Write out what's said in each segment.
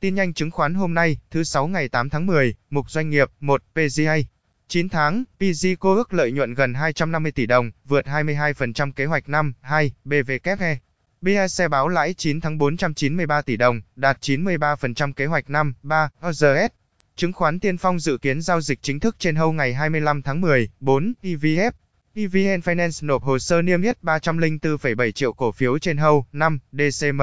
Tin nhanh chứng khoán hôm nay, thứ sáu ngày 8 tháng 10, mục doanh nghiệp 1 PGA. 9 tháng, PGCO ước lợi nhuận gần 250 tỷ đồng, vượt 22% kế hoạch năm 2 BVKE. BAC báo lãi 9 tháng 493 tỷ đồng, đạt 93% kế hoạch năm 3 OZS. Chứng khoán Tiên Phong dự kiến giao dịch chính thức trên hâu ngày 25 tháng 10, 4 EVF. EVN Finance nộp hồ sơ niêm yết 304,7 triệu cổ phiếu trên hâu 5 DCM.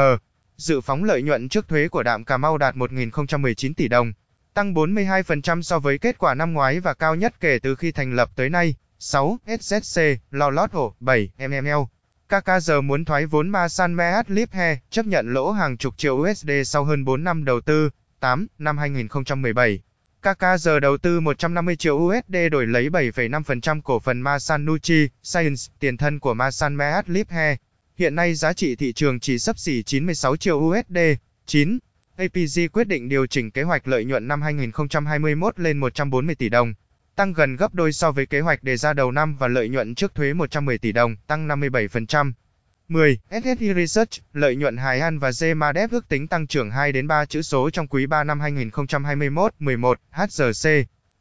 Dự phóng lợi nhuận trước thuế của Đạm Cà Mau đạt 1.019 tỷ đồng, tăng 42% so với kết quả năm ngoái và cao nhất kể từ khi thành lập tới nay. 6. SZC, Lò Lót Hổ, 7. MML. KKR muốn thoái vốn Masan Meat Liphe, chấp nhận lỗ hàng chục triệu USD sau hơn 4 năm đầu tư. 8. Năm 2017. KKR đầu tư 150 triệu USD đổi lấy 7,5% cổ phần Masan Nuchi Science, tiền thân của Masan Meat Liphe. Hiện nay giá trị thị trường chỉ sấp xỉ 96 triệu USD. 9. APG quyết định điều chỉnh kế hoạch lợi nhuận năm 2021 lên 140 tỷ đồng, tăng gần gấp đôi so với kế hoạch đề ra đầu năm và lợi nhuận trước thuế 110 tỷ đồng, tăng 57%. 10. SSI Research, lợi nhuận Hải An và Zemadep ước tính tăng trưởng 2 đến 3 chữ số trong quý 3 năm 2021, 11. HRC.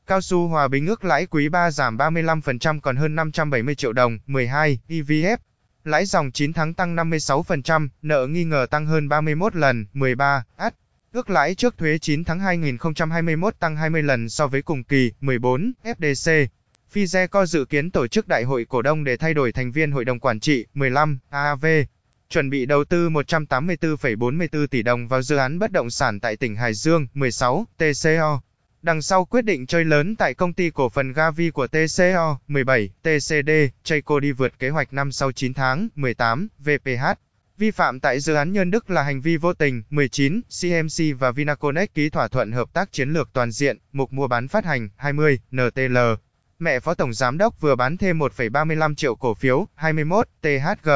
Cao su Hòa Bình ước lãi quý 3 giảm 35% còn hơn 570 triệu đồng, 12. EVF. Lãi dòng 9 tháng tăng 56%, nợ nghi ngờ tăng hơn 31 lần, 13. H. Ước lãi trước thuế 9 tháng 2021 tăng 20 lần so với cùng kỳ, 14. FDC. Figeco dự kiến tổ chức đại hội cổ đông để thay đổi thành viên hội đồng quản trị, 15. AAV. Chuẩn bị đầu tư 184,44 tỷ đồng vào dự án bất động sản tại tỉnh Hải Dương, 16. TCO. Đằng sau quyết định chơi lớn tại công ty cổ phần Gavi của TCO, 17. TCD, Chayco đi vượt kế hoạch năm sau 9 tháng, 18. VPH. Vi phạm tại dự án Nhân Đức là hành vi vô tình. 19. CMC và Vinaconex ký thỏa thuận hợp tác chiến lược toàn diện, mục mua bán phát hành. 20. NTL. Mẹ Phó Tổng Giám đốc vừa bán thêm 1,35 triệu cổ phiếu. 21. THG.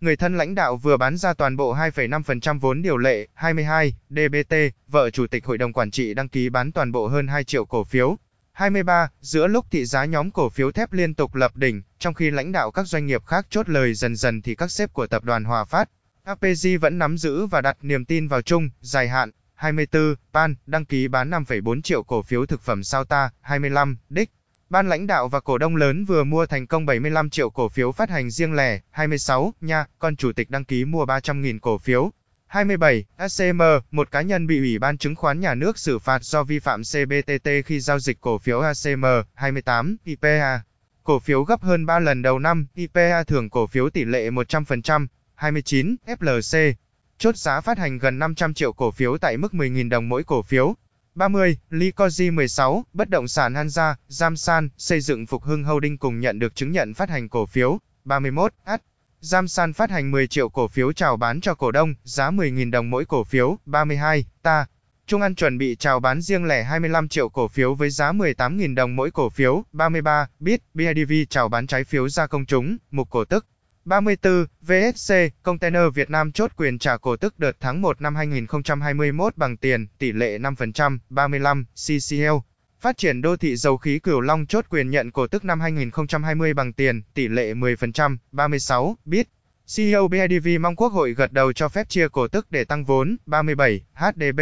Người thân lãnh đạo vừa bán ra toàn bộ 2,5% vốn điều lệ. 22. DBT. Vợ Chủ tịch Hội đồng Quản trị đăng ký bán toàn bộ hơn 2 triệu cổ phiếu. 23. Giữa lúc thị giá nhóm cổ phiếu thép liên tục lập đỉnh, trong khi lãnh đạo các doanh nghiệp khác chốt lời dần dần thì các sếp của tập đoàn Hòa Phát, APG vẫn nắm giữ và đặt niềm tin vào chung, dài hạn. 24. Pan, đăng ký bán 5,4 triệu cổ phiếu thực phẩm sao ta. 25. Đích. Ban lãnh đạo và cổ đông lớn vừa mua thành công 75 triệu cổ phiếu phát hành riêng lẻ. 26. Nha, con chủ tịch đăng ký mua 300.000 cổ phiếu. 27. ACM, một cá nhân bị Ủy ban chứng khoán nhà nước xử phạt do vi phạm CBTT khi giao dịch cổ phiếu ACM. 28. IPA. Cổ phiếu gấp hơn 3 lần đầu năm, IPA thưởng cổ phiếu tỷ lệ 100%. 29. FLC. Chốt giá phát hành gần 500 triệu cổ phiếu tại mức 10.000 đồng mỗi cổ phiếu. 30. Lycosi 16, bất động sản Hanza, Jamsan, xây dựng Phục Hưng Holding cùng nhận được chứng nhận phát hành cổ phiếu. 31. At, Jamsan phát hành 10 triệu cổ phiếu chào bán cho cổ đông, giá 10.000 đồng mỗi cổ phiếu. 32. Ta. Trung An chuẩn bị chào bán riêng lẻ 25 triệu cổ phiếu với giá 18.000 đồng mỗi cổ phiếu. 33. Bit, BIDV chào bán trái phiếu ra công chúng, mục cổ tức. 34. VSC, Container Việt Nam chốt quyền trả cổ tức đợt tháng 1 năm 2021 bằng tiền, tỷ lệ 5%. 35. CCL, Phát triển đô thị dầu khí Cửu Long chốt quyền nhận cổ tức năm 2020 bằng tiền, tỷ lệ 10%. 36. Bit, CEO BIDV mong Quốc hội gật đầu cho phép chia cổ tức để tăng vốn. 37. HDB,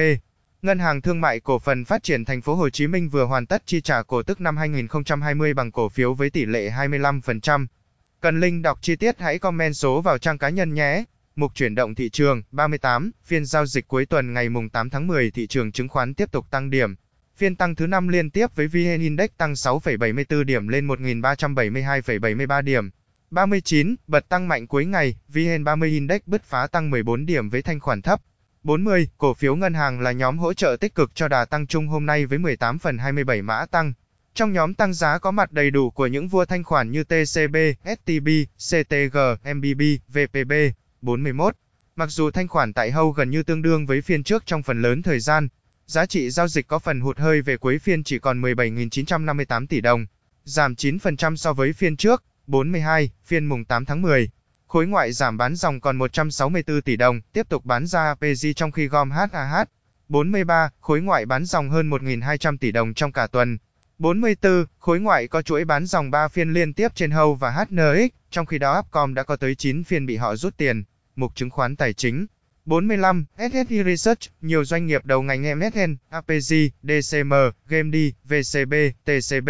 Ngân hàng Thương mại Cổ phần Phát triển Thành phố Hồ Chí Minh vừa hoàn tất chi trả cổ tức năm 2020 bằng cổ phiếu với tỷ lệ 25%. Cần link đọc chi tiết hãy comment số vào trang cá nhân nhé. Mục chuyển động thị trường 38, phiên giao dịch cuối tuần ngày mùng 8 tháng 10 thị trường chứng khoán tiếp tục tăng điểm. Phiên tăng thứ 5 liên tiếp với VN Index tăng 6,74 điểm lên 1.372,73 điểm. 39, bật tăng mạnh cuối ngày, VN30 Index bứt phá tăng 14 điểm với thanh khoản thấp. 40, cổ phiếu ngân hàng là nhóm hỗ trợ tích cực cho đà tăng chung hôm nay với 18 phần 27 mã tăng. Trong nhóm tăng giá có mặt đầy đủ của những vua thanh khoản như TCB, STB, CTG, MBB, VPB. 41. Mặc dù thanh khoản tại Hâu gần như tương đương với phiên trước trong phần lớn thời gian, giá trị giao dịch có phần hụt hơi về cuối phiên chỉ còn 17.958 tỷ đồng, giảm 9% so với phiên trước. 42. Phiên mùng 8 tháng 10. Khối ngoại giảm bán dòng còn 164 tỷ đồng, tiếp tục bán ra APG trong khi gom HAH. 43. Khối ngoại bán dòng hơn 1.200 tỷ đồng trong cả tuần. 44. Khối ngoại có chuỗi bán dòng 3 phiên liên tiếp trên HOU và HNX, trong khi đó Upcom đã có tới 9 phiên bị họ rút tiền. Mục chứng khoán tài chính. 45. SSI Research, nhiều doanh nghiệp đầu ngành MSN, APG, DCM, GameD, VCB, TCB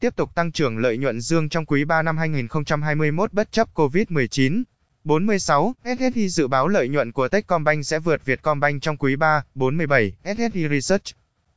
tiếp tục tăng trưởng lợi nhuận dương trong quý 3 năm 2021 bất chấp COVID-19. 46. SSI dự báo lợi nhuận của Techcombank sẽ vượt Vietcombank trong quý 3. 47. SSI Research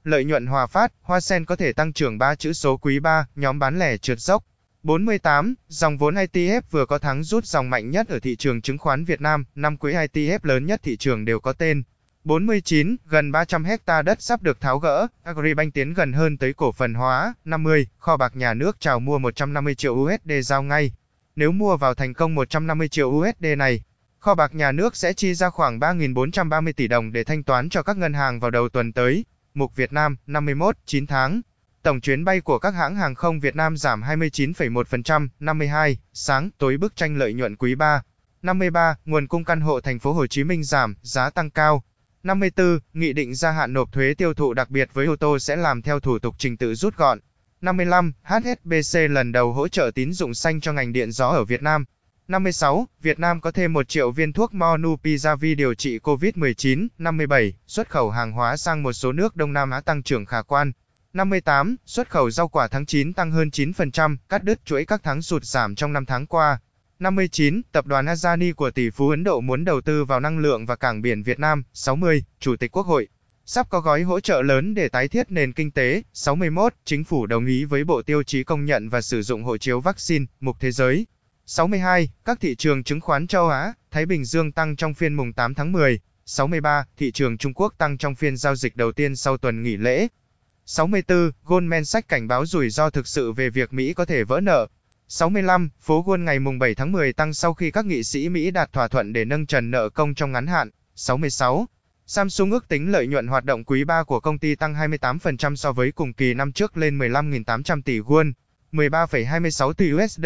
Lợi nhuận hòa phát, Hoa Sen có thể tăng trưởng 3 chữ số quý 3, nhóm bán lẻ trượt dốc. 48. Dòng vốn ITF vừa có thắng rút dòng mạnh nhất ở thị trường chứng khoán Việt Nam, năm quỹ ITF lớn nhất thị trường đều có tên. 49. Gần 300 hecta đất sắp được tháo gỡ, Agribank tiến gần hơn tới cổ phần hóa. 50. Kho bạc nhà nước chào mua 150 triệu USD giao ngay. Nếu mua vào thành công 150 triệu USD này, kho bạc nhà nước sẽ chi ra khoảng 3.430 tỷ đồng để thanh toán cho các ngân hàng vào đầu tuần tới. Mục Việt Nam, 51, 9 tháng. Tổng chuyến bay của các hãng hàng không Việt Nam giảm 29,1%, 52, sáng, tối bức tranh lợi nhuận quý 3. 53, nguồn cung căn hộ thành phố Hồ Chí Minh giảm, giá tăng cao. 54, nghị định gia hạn nộp thuế tiêu thụ đặc biệt với ô tô sẽ làm theo thủ tục trình tự rút gọn. 55, HSBC lần đầu hỗ trợ tín dụng xanh cho ngành điện gió ở Việt Nam. 56. Việt Nam có thêm 1 triệu viên thuốc Monupiravir điều trị COVID-19. 57. Xuất khẩu hàng hóa sang một số nước Đông Nam Á tăng trưởng khả quan. 58. Xuất khẩu rau quả tháng 9 tăng hơn 9%, cắt đứt chuỗi các tháng sụt giảm trong 5 tháng qua. 59. Tập đoàn Adani của tỷ phú Ấn Độ muốn đầu tư vào năng lượng và cảng biển Việt Nam. 60. Chủ tịch Quốc hội Sắp có gói hỗ trợ lớn để tái thiết nền kinh tế. 61. Chính phủ đồng ý với Bộ Tiêu chí công nhận và sử dụng hộ chiếu vaccine, mục thế giới. 62. Các thị trường chứng khoán châu Á, Thái Bình Dương tăng trong phiên mùng 8 tháng 10. 63. Thị trường Trung Quốc tăng trong phiên giao dịch đầu tiên sau tuần nghỉ lễ. 64. Goldman Sachs cảnh báo rủi ro thực sự về việc Mỹ có thể vỡ nợ. 65. Phố Wall ngày mùng 7 tháng 10 tăng sau khi các nghị sĩ Mỹ đạt thỏa thuận để nâng trần nợ công trong ngắn hạn. 66. Samsung ước tính lợi nhuận hoạt động quý 3 của công ty tăng 28% so với cùng kỳ năm trước lên 15.800 tỷ won, 13,26 tỷ USD.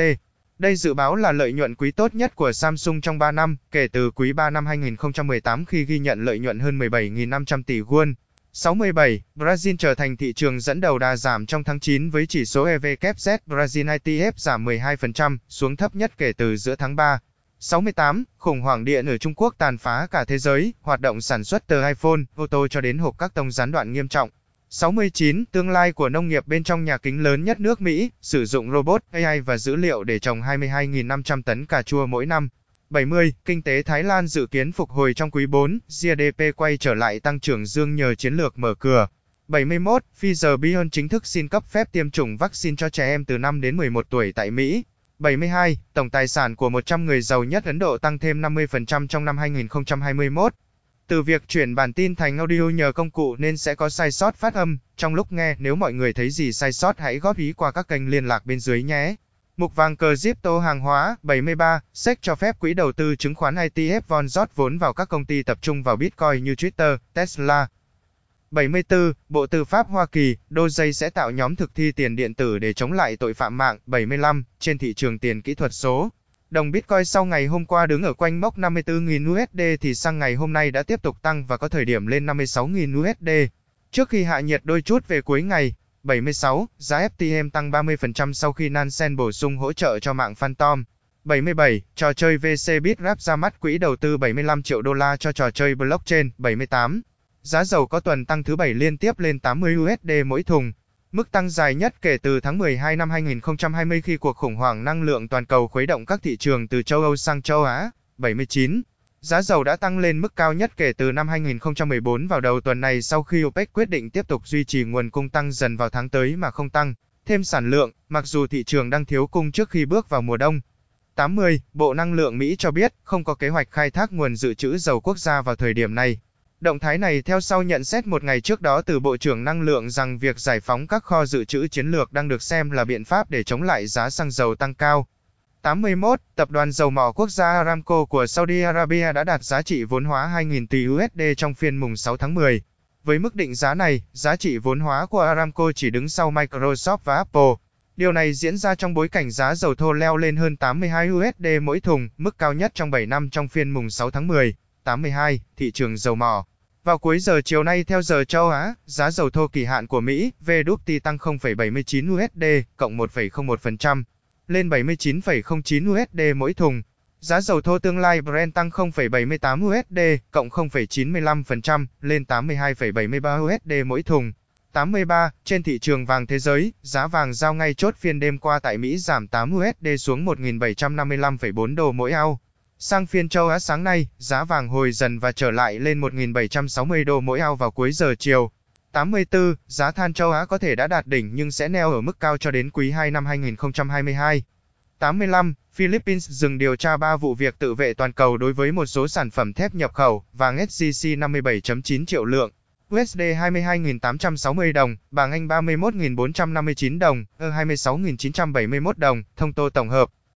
Đây dự báo là lợi nhuận quý tốt nhất của Samsung trong 3 năm, kể từ quý 3 năm 2018 khi ghi nhận lợi nhuận hơn 17.500 tỷ won. 67. Brazil trở thành thị trường dẫn đầu đà giảm trong tháng 9 với chỉ số EVKZ Brazil ITF giảm 12%, xuống thấp nhất kể từ giữa tháng 3. 68. Khủng hoảng điện ở Trung Quốc tàn phá cả thế giới, hoạt động sản xuất từ iPhone, ô tô cho đến hộp các tông gián đoạn nghiêm trọng. 69. Tương lai của nông nghiệp bên trong nhà kính lớn nhất nước Mỹ, sử dụng robot, AI và dữ liệu để trồng 22.500 tấn cà chua mỗi năm. 70. Kinh tế Thái Lan dự kiến phục hồi trong quý 4, GDP quay trở lại tăng trưởng dương nhờ chiến lược mở cửa. 71. Pfizer BioNTech chính thức xin cấp phép tiêm chủng vaccine cho trẻ em từ 5 đến 11 tuổi tại Mỹ. 72. Tổng tài sản của 100 người giàu nhất Ấn Độ tăng thêm 50% trong năm 2021. Từ việc chuyển bản tin thành audio nhờ công cụ nên sẽ có sai sót phát âm trong lúc nghe. Nếu mọi người thấy gì sai sót hãy góp ý qua các kênh liên lạc bên dưới nhé. Mục vàng cờ Zipto hàng hóa 73, SEC cho phép quỹ đầu tư chứng khoán ITF Von rót vốn vào các công ty tập trung vào Bitcoin như Twitter, Tesla. 74. Bộ Tư pháp Hoa Kỳ, Doge sẽ tạo nhóm thực thi tiền điện tử để chống lại tội phạm mạng. 75. Trên thị trường tiền kỹ thuật số, Đồng Bitcoin sau ngày hôm qua đứng ở quanh mốc 54.000 USD thì sang ngày hôm nay đã tiếp tục tăng và có thời điểm lên 56.000 USD. Trước khi hạ nhiệt đôi chút về cuối ngày, 76, giá FTM tăng 30% sau khi Nansen bổ sung hỗ trợ cho mạng Phantom. 77, trò chơi VC Bitrap ra mắt quỹ đầu tư 75 triệu đô la cho trò chơi blockchain. 78, giá dầu có tuần tăng thứ bảy liên tiếp lên 80 USD mỗi thùng. Mức tăng dài nhất kể từ tháng 12 năm 2020 khi cuộc khủng hoảng năng lượng toàn cầu khuấy động các thị trường từ châu Âu sang châu Á. 79. Giá dầu đã tăng lên mức cao nhất kể từ năm 2014 vào đầu tuần này sau khi OPEC quyết định tiếp tục duy trì nguồn cung tăng dần vào tháng tới mà không tăng thêm sản lượng, mặc dù thị trường đang thiếu cung trước khi bước vào mùa đông. 80. Bộ Năng lượng Mỹ cho biết không có kế hoạch khai thác nguồn dự trữ dầu quốc gia vào thời điểm này. Động thái này theo sau nhận xét một ngày trước đó từ Bộ trưởng Năng lượng rằng việc giải phóng các kho dự trữ chiến lược đang được xem là biện pháp để chống lại giá xăng dầu tăng cao. 81. Tập đoàn dầu mỏ quốc gia Aramco của Saudi Arabia đã đạt giá trị vốn hóa 2.000 tỷ USD trong phiên mùng 6 tháng 10. Với mức định giá này, giá trị vốn hóa của Aramco chỉ đứng sau Microsoft và Apple. Điều này diễn ra trong bối cảnh giá dầu thô leo lên hơn 82 USD mỗi thùng, mức cao nhất trong 7 năm trong phiên mùng 6 tháng 10. 82, thị trường dầu mỏ. Vào cuối giờ chiều nay theo giờ châu Á, giá dầu thô kỳ hạn của Mỹ, WTI tăng 0,79 USD, cộng 1,01%, lên 79,09 USD mỗi thùng. Giá dầu thô tương lai Brent tăng 0,78 USD, cộng 0,95%, lên 82,73 USD mỗi thùng. 83. Trên thị trường vàng thế giới, giá vàng giao ngay chốt phiên đêm qua tại Mỹ giảm 8 USD xuống 1.755,4 đô mỗi ao. Sang phiên châu Á sáng nay, giá vàng hồi dần và trở lại lên 1.760 đô mỗi ao vào cuối giờ chiều. 84. Giá than châu Á có thể đã đạt đỉnh nhưng sẽ neo ở mức cao cho đến quý 2 năm 2022. 85. Philippines dừng điều tra 3 vụ việc tự vệ toàn cầu đối với một số sản phẩm thép nhập khẩu, vàng SJC 57.9 triệu lượng. USD 22.860 đồng, bảng Anh 31.459 đồng, EUR 26.971 đồng, thông tô tổng hợp.